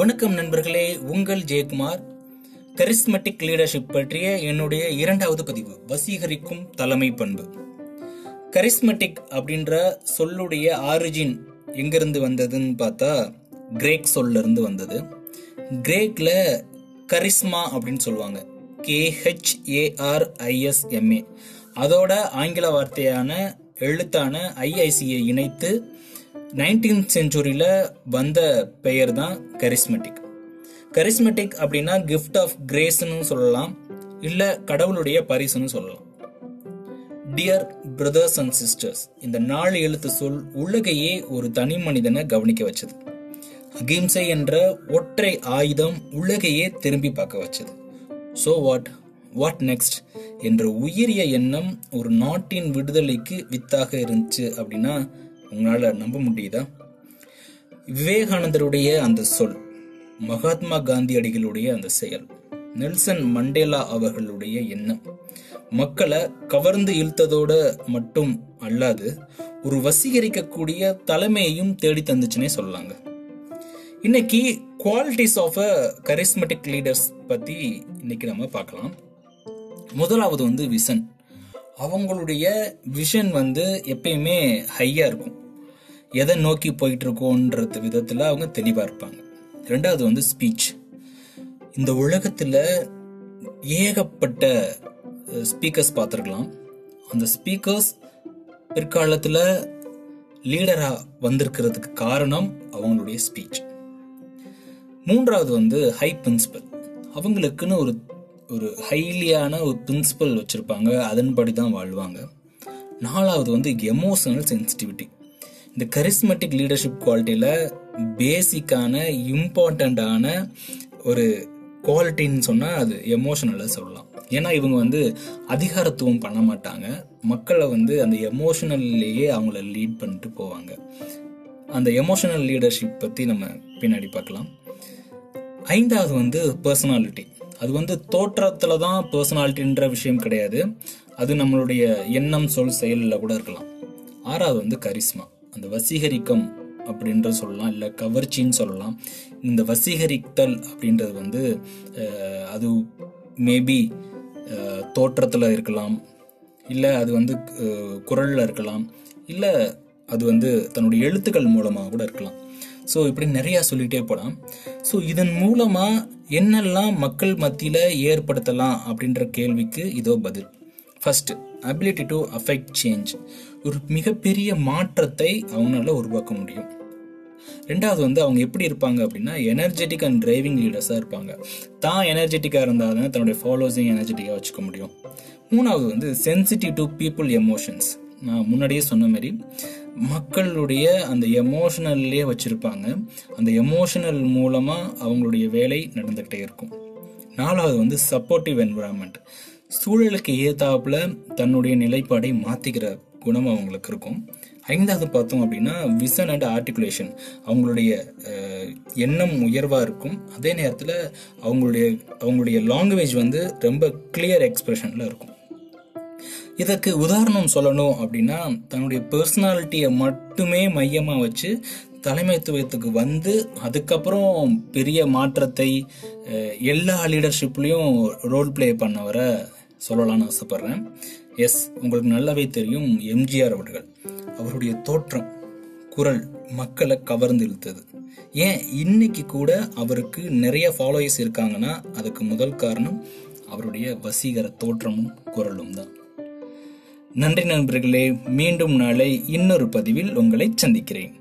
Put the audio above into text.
வணக்கம் நண்பர்களே உங்கள் ஜெயக்குமார். கரிஸ்மெட்டிக் லீடர்ஷிப் பற்றிய என்னுடைய இரண்டாவது பதிவு வசீகரிக்கும் தலைமை பண்பு. கரிஸ்மெட்டிக் அப்படின்ற சொல்லுடைய ஆரிஜின் எங்கிருந்து வந்ததுன்னு பார்த்தா கிரேக் சொல்லிருந்து வந்தது. கிரேக்ல கரிஸ்மா அப்படின்னு சொல்லுவாங்க. கேஹெச்ஏஆர்ஐஎஸ்எம்ஏ அதோட ஆங்கில வார்த்தையான எழுத்தான ஐஐசியை இணைத்து நைன்டீன்த் செஞ்சுரியில் வந்த பெயர் தான் கரிஸ்மெட்டிக் கரிஸ்மெட்டிக் அப்படின்னா கிஃப்ட் ஆஃப் கிரேஸ்னு சொல்லலாம். இல்லை கடவுளுடைய பரிசுன்னு சொல்லலாம். டியர் பிரதர்ஸ் அண்ட் சிஸ்டர்ஸ் இந்த நாலு எழுத்து சொல் உலகையே ஒரு தனி மனிதனை கவனிக்க வச்சது. அகிம்சை என்ற ஒற்றை ஆயுதம் உலகையே திரும்பி பார்க்க வச்சது. ஸோ வாட் வாட் நெக்ஸ்ட் என்ற உயரிய எண்ணம் ஒரு நாட்டின் விடுதலைக்கு வித்தாக இருந்துச்சு அப்படின்னா உங்களால் நம்ப முடியுதா? விவேகானந்தருடைய அந்த சொல் மகாத்மா காந்தியடிகளுடைய அந்த செயல் நெல்சன் மண்டேலா அவர்களுடைய எண்ணம். மக்களை கவர்ந்து இழுத்ததோட மட்டும் அல்லாது ஒரு வசீகரிக்கக்கூடிய தலைமையையும் தேடி தந்துச்சுன்னே சொல்லலாங்க. இன்னைக்கு qualities of a charismatic leaders பத்தி இன்னைக்கு நம்ம பார்க்கலாம். முதலாவது வந்து விஷன் அவங்களுடைய விஷன் வந்து எப்பயுமே ஹையா இருக்கும். எதை நோக்கி போயிட்டு இருக்கோன்றது விதத்தில் அவங்க தெளிவாக இருப்பாங்க. ரெண்டாவது வந்து ஸ்பீச் இந்த உலகத்தில் ஏகப்பட்ட ஸ்பீக்கர்ஸ் பார்த்துருக்கலாம். அந்த ஸ்பீக்கர்ஸ் பிற்காலத்தில் லீடராக வந்திருக்கிறதுக்கு காரணம் அவங்களுடைய ஸ்பீச் மூன்றாவது வந்து ஹை பிரின்சிபல் அவங்களுக்குன்னு ஒரு ஒரு ஹைலியான ஒரு பிரின்சிபல் வச்சுருப்பாங்க. அதன்படி தான் வாழ்வாங்க. நாலாவது வந்து எமோஷனல் சென்சிட்டிவிட்டி இந்த கரிஸ்மெட்டிக் லீடர்ஷிப் குவாலிட்டியில் பேசிக்கான இம்பார்ட்டண்ட்டான ஒரு குவாலிட்டின்னு சொன்னால் அது எமோஷனலாக சொல்லலாம். ஏன்னா இவங்க வந்து அதிகாரத்துவம் பண்ண மாட்டாங்க. மக்களை வந்து அந்த எமோஷனல்லையே அவங்கள லீட் பண்ணிட்டு போவாங்க. அந்த எமோஷனல் லீடர்ஷிப் பற்றி நம்ம பின்னாடி பார்க்கலாம். ஐந்தாவது வந்து பர்சனாலிட்டி அது வந்து தோற்றத்தில் தான் பர்சனாலிட்டின்ற விஷயம் கிடையாது. அது நம்மளுடைய எண்ணம் சொல் செயலில் கூட இருக்கலாம். ஆறாவது வந்து கரிஸ்மா அந்த வசீகரிக்கம் அப்படின்ற சொல்லலாம் இல்லை கவர்ச்சின்னு சொல்லலாம். இந்த வசீகரித்தல் அப்படின்றது வந்து அது மேபி தோற்றத்தில் இருக்கலாம் இல்லை அது வந்து குரலில் இருக்கலாம் இல்லை அது வந்து தன்னுடைய எழுத்துக்கள் மூலமாக கூட இருக்கலாம். ஸோ இப்படி நிறையா சொல்லிகிட்டே போகலாம் ஸோ இதன் மூலமாக என்னெல்லாம் மக்கள் மத்தியில் ஏற்படுத்தலாம் அப்படின்ற கேள்விக்கு இதோ பதில். First ability to affect change ஒரு மிகப்பெரிய மாற்றத்தை அவங்களால உருவாக்க முடியும். ரெண்டாவது வந்து அவங்க எப்படி இருப்பாங்க அப்படின்னா எனர்ஜெட்டிக் அண்ட் டிரைவிங் லீடர்ஸாக இருப்பாங்க. தான் எனர்ஜெட்டிக்காக இருந்தால் தான் தன்னுடைய ஃபாலோஸையும் எனர்ஜெட்டிக்காக வச்சுக்க முடியும். மூணாவது வந்து சென்சிட்டிவ் டு பீப்புள் எமோஷன்ஸ் நான் முன்னாடியே சொன்ன மாதிரி மக்களுடைய அந்த எமோஷனல்லே வச்சுருப்பாங்க. அந்த எமோஷனல் மூலமாக அவங்களுடைய வேலை நடந்துக்கிட்டே இருக்கும். நாலாவது வந்து சப்போர்ட்டிவ் என்விரான்மெண்ட் சூழலுக்கு ஏத்தாப்புல தன்னுடைய நிலைப்பாடை மாற்றிக்கிற குணம் அவங்களுக்கு இருக்கும். ஐந்தாவது பார்த்தோம் அப்படின்னா விசன் அண்ட் ஆர்டிகுலேஷன் அவங்களுடைய எண்ணம் உயர்வாக இருக்கும். அதே நேரத்தில் அவங்களுடைய அவங்களுடைய லாங்குவேஜ் வந்து ரொம்ப கிளியர் எக்ஸ்பிரஷனில் இருக்கும். இதற்கு உதாரணம் சொல்லணும் அப்படின்னா தன்னுடைய பர்சனாலிட்டியை மட்டுமே மையமாக வச்சு தலைமைத்துவத்துக்கு வந்து அதுக்கப்புறம் பெரிய மாற்றத்தை எல்லா லீடர்ஷிப்லேயும் ரோல் பிளே பண்ணவரை சொல்லலாம்னு ஆசைப்பட்றேன். எஸ் உங்களுக்கு நல்லாவே தெரியும் எம்ஜிஆர் அவர்கள். அவருடைய தோற்றம் குரல் மக்களை கவர்ந்து இழுத்தது. ஏன் இன்னைக்கு கூட அவருக்கு நிறைய ஃபாலோயர்ஸ் இருக்காங்கன்னா அதுக்கு முதல் காரணம் அவருடைய வசீகர தோற்றமும் குரலும் தான். நன்றி நண்பர்களே மீண்டும் நாளை இன்னொரு பதிவில் உங்களை சந்திக்கிறேன்.